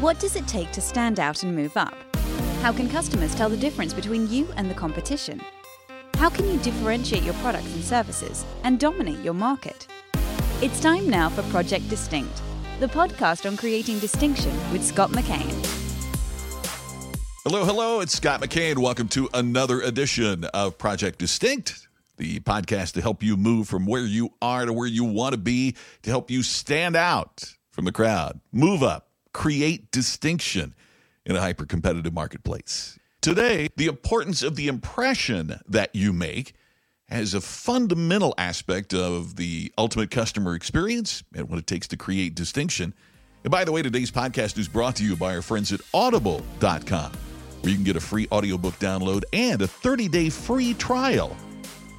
What does it take to stand out and move up? How can customers tell the difference between you and the competition? How can you differentiate your products and services and dominate your market? It's time now for Project Distinct, the podcast on creating distinction with Scott McKain. Hello, hello, it's Scott McKain. Welcome to another edition of Project Distinct, the podcast to help you move from where you are to where you want to be, to help you stand out from the crowd, move up, create distinction in a hyper competitive marketplace. Today, the importance of the impression that you make has a fundamental aspect of the ultimate customer experience and what it takes to create distinction. And by the way, today's podcast is brought to you by our friends at audible.com, where you can get a free audiobook download and a 30-day free trial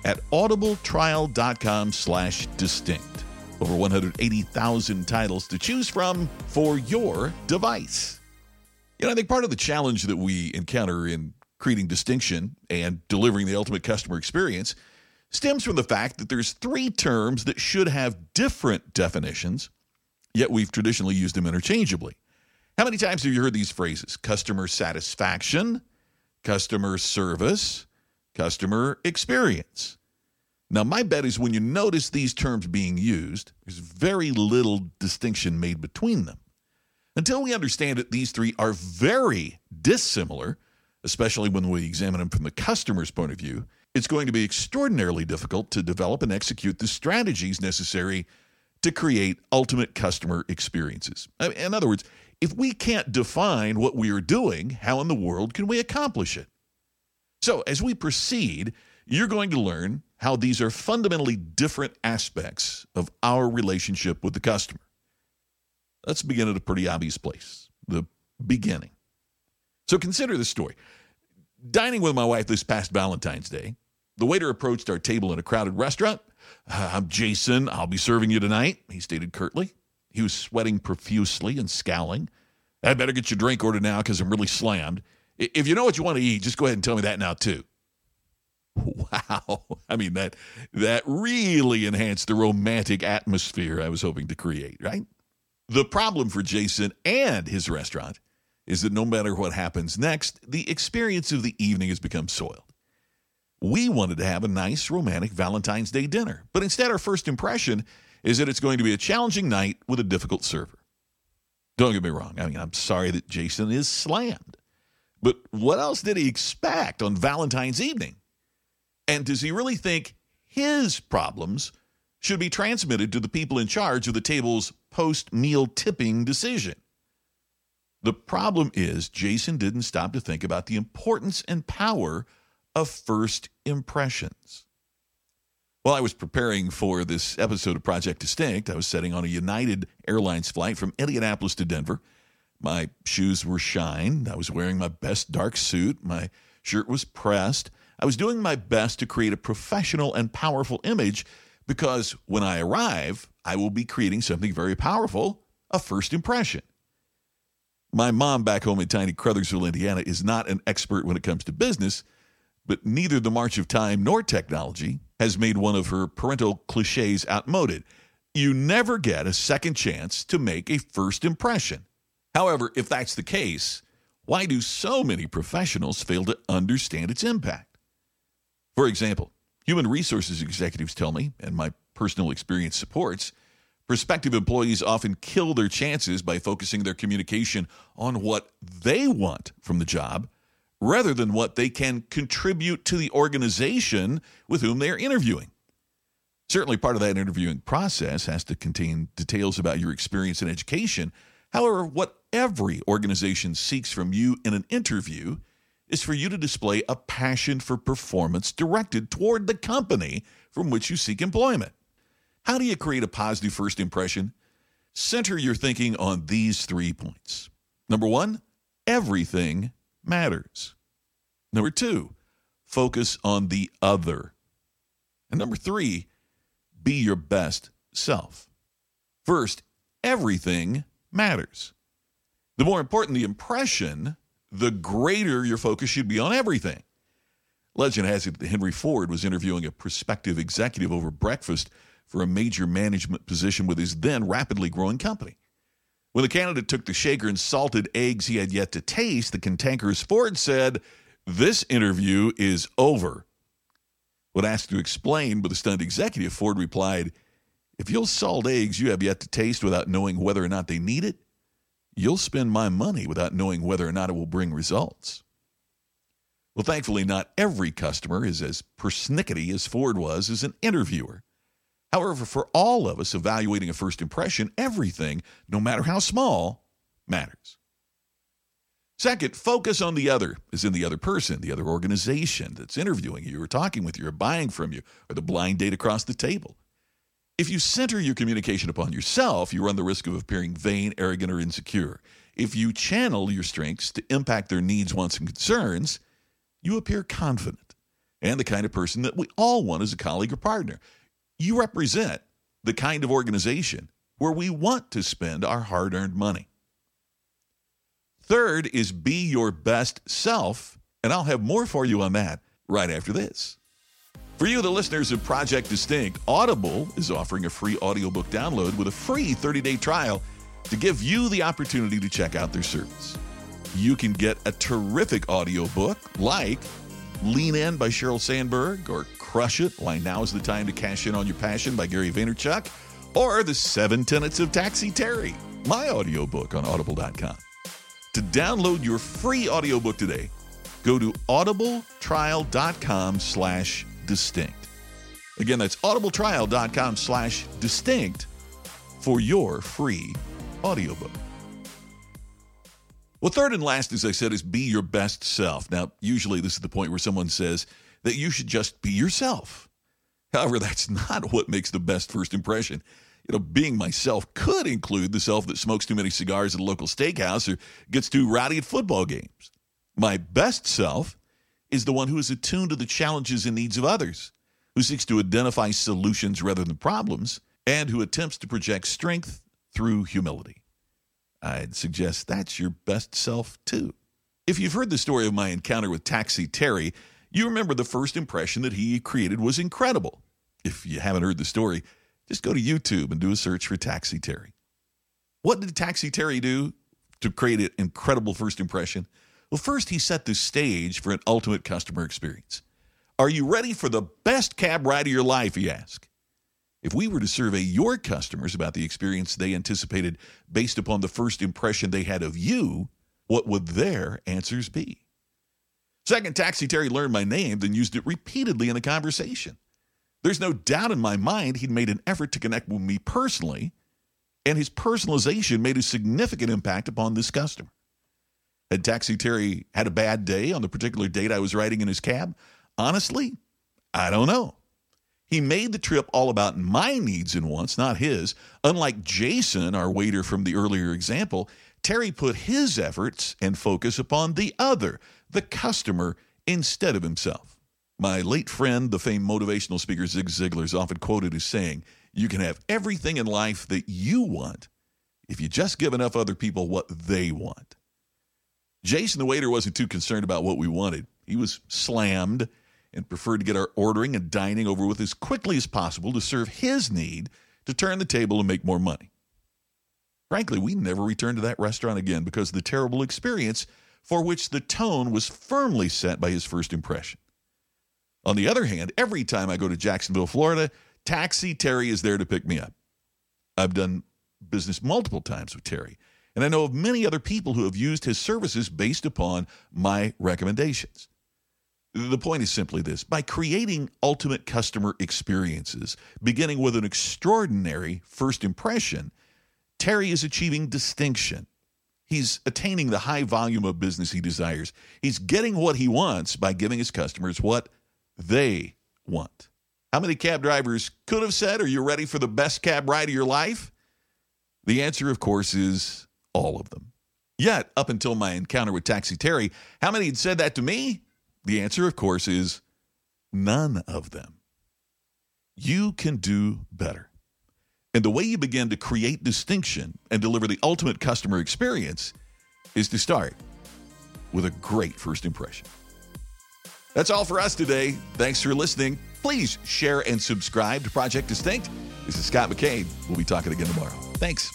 at audibletrial.com slash distinct. Over 180,000 titles to choose from for your device. You know, I think part of the challenge that we encounter in creating distinction and delivering the ultimate customer experience stems from the fact that there's three terms that should have different definitions, yet we've traditionally used them interchangeably. How many times have you heard these phrases? Customer satisfaction, customer service, customer experience. Now, my bet is when you notice these terms being used, there's very little distinction made between them. Until we understand that these three are very dissimilar, especially when we examine them from the customer's point of view, it's going to be extraordinarily difficult to develop and execute the strategies necessary to create ultimate customer experiences. In other words, if we can't define what we are doing, how in the world can we accomplish it? So, as we proceed, you're going to learn how these are fundamentally different aspects of our relationship with the customer. Let's begin at a pretty obvious place the beginning. So consider this story. Dining with my wife this past Valentine's Day, the waiter approached our table in a crowded restaurant. Uh, I'm Jason. I'll be serving you tonight, he stated curtly. He was sweating profusely and scowling. I better get your drink ordered now because I'm really slammed. If you know what you want to eat, just go ahead and tell me that now, too. Wow. I mean that that really enhanced the romantic atmosphere I was hoping to create, right? The problem for Jason and his restaurant is that no matter what happens next, the experience of the evening has become soiled. We wanted to have a nice romantic Valentine's Day dinner, but instead our first impression is that it's going to be a challenging night with a difficult server. Don't get me wrong. I mean, I'm sorry that Jason is slammed. But what else did he expect on Valentine's evening? And does he really think his problems should be transmitted to the people in charge of the table's post meal tipping decision? The problem is, Jason didn't stop to think about the importance and power of first impressions. While I was preparing for this episode of Project Distinct, I was sitting on a United Airlines flight from Indianapolis to Denver. My shoes were shined. I was wearing my best dark suit. My shirt was pressed. I was doing my best to create a professional and powerful image because when I arrive, I will be creating something very powerful a first impression. My mom back home in tiny Crothersville, Indiana, is not an expert when it comes to business, but neither the march of time nor technology has made one of her parental cliches outmoded. You never get a second chance to make a first impression. However, if that's the case, why do so many professionals fail to understand its impact? For example, human resources executives tell me, and my personal experience supports, prospective employees often kill their chances by focusing their communication on what they want from the job rather than what they can contribute to the organization with whom they are interviewing. Certainly, part of that interviewing process has to contain details about your experience and education. However, what every organization seeks from you in an interview is for you to display a passion for performance directed toward the company from which you seek employment. How do you create a positive first impression? Center your thinking on these three points. Number one, everything matters. Number two, focus on the other. And number three, be your best self. First, everything matters. The more important the impression, the greater your focus should be on everything. Legend has it that Henry Ford was interviewing a prospective executive over breakfast for a major management position with his then rapidly growing company. When the candidate took the shaker and salted eggs he had yet to taste, the cantankerous Ford said, This interview is over. When asked to explain by the stunned executive, Ford replied, If you'll salt eggs you have yet to taste without knowing whether or not they need it, you'll spend my money without knowing whether or not it will bring results. Well, thankfully, not every customer is as persnickety as Ford was as an interviewer. However, for all of us evaluating a first impression, everything, no matter how small, matters. Second, focus on the other, as in the other person, the other organization that's interviewing you or talking with you or buying from you, or the blind date across the table. If you center your communication upon yourself, you run the risk of appearing vain, arrogant, or insecure. If you channel your strengths to impact their needs, wants, and concerns, you appear confident and the kind of person that we all want as a colleague or partner. You represent the kind of organization where we want to spend our hard earned money. Third is be your best self, and I'll have more for you on that right after this. For you, the listeners of Project Distinct, Audible is offering a free audiobook download with a free 30 day trial to give you the opportunity to check out their service. You can get a terrific audiobook like Lean In by Sheryl Sandberg or Crush It, Why Now is the Time to Cash In on Your Passion by Gary Vaynerchuk, or The Seven Tenets of Taxi Terry, my audiobook on audible.com. To download your free audiobook today, go to audibletrial.com slash distinct. Again, that's audibletrial.com slash distinct for your free audiobook. Well, third and last, as I said, is be your best self. Now, usually this is the point where someone says that you should just be yourself. However, that's not what makes the best first impression you know, being myself could include the self that smokes too many cigars at a local steakhouse or gets too rowdy at football games. My best self is the one who is attuned to the challenges and needs of others, who seeks to identify solutions rather than problems, and who attempts to project strength through humility. I'd suggest that's your best self, too. If you've heard the story of my encounter with Taxi Terry, you remember the first impression that he created was incredible. If you haven't heard the story, just go to YouTube and do a search for Taxi Terry. What did Taxi Terry do to create an incredible first impression? Well, first, he set the stage for an ultimate customer experience. Are you ready for the best cab ride of your life? He asked. If we were to survey your customers about the experience they anticipated based upon the first impression they had of you, what would their answers be? Second, Taxi Terry learned my name, then used it repeatedly in a conversation. There's no doubt in my mind he'd made an effort to connect with me personally, and his personalization made a significant impact upon this customer. Had Taxi Terry had a bad day on the particular date I was riding in his cab? Honestly, I don't know. He made the trip all about my needs and wants, not his. Unlike Jason, our waiter from the earlier example, Terry put his efforts and focus upon the other, the customer, instead of himself. My late friend, the famed motivational speaker Zig Ziglar, is often quoted as saying, You can have everything in life that you want if you just give enough other people what they want. Jason, the waiter, wasn't too concerned about what we wanted. He was slammed and preferred to get our ordering and dining over with as quickly as possible to serve his need to turn the table and make more money. Frankly, we never returned to that restaurant again because of the terrible experience for which the tone was firmly set by his first impression. On the other hand, every time I go to Jacksonville, Florida, Taxi Terry is there to pick me up. I've done business multiple times with Terry, and I know of many other people who have used his services based upon my recommendations. The point is simply this by creating ultimate customer experiences, beginning with an extraordinary first impression, Terry is achieving distinction. He's attaining the high volume of business he desires. He's getting what he wants by giving his customers what they want. How many cab drivers could have said, Are you ready for the best cab ride of your life? The answer, of course, is all of them. Yet, up until my encounter with Taxi Terry, how many had said that to me? The answer, of course, is none of them. You can do better. And the way you begin to create distinction and deliver the ultimate customer experience is to start with a great first impression. That's all for us today. Thanks for listening. Please share and subscribe to Project Distinct. This is Scott McKain. We'll be talking again tomorrow. Thanks.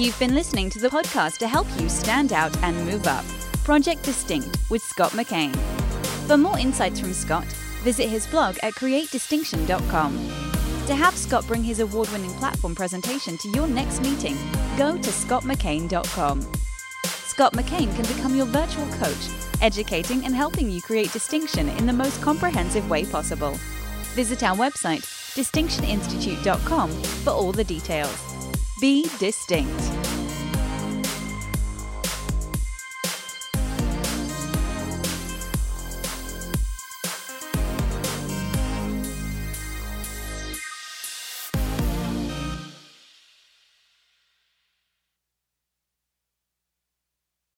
You've been listening to the podcast to help you stand out and move up. Project Distinct with Scott McKain. For more insights from Scott, visit his blog at createdistinction.com. To have Scott bring his award winning platform presentation to your next meeting, go to scottmckain.com. Scott McKain can become your virtual coach, educating and helping you create distinction in the most comprehensive way possible. Visit our website, distinctioninstitute.com, for all the details. Be distinct.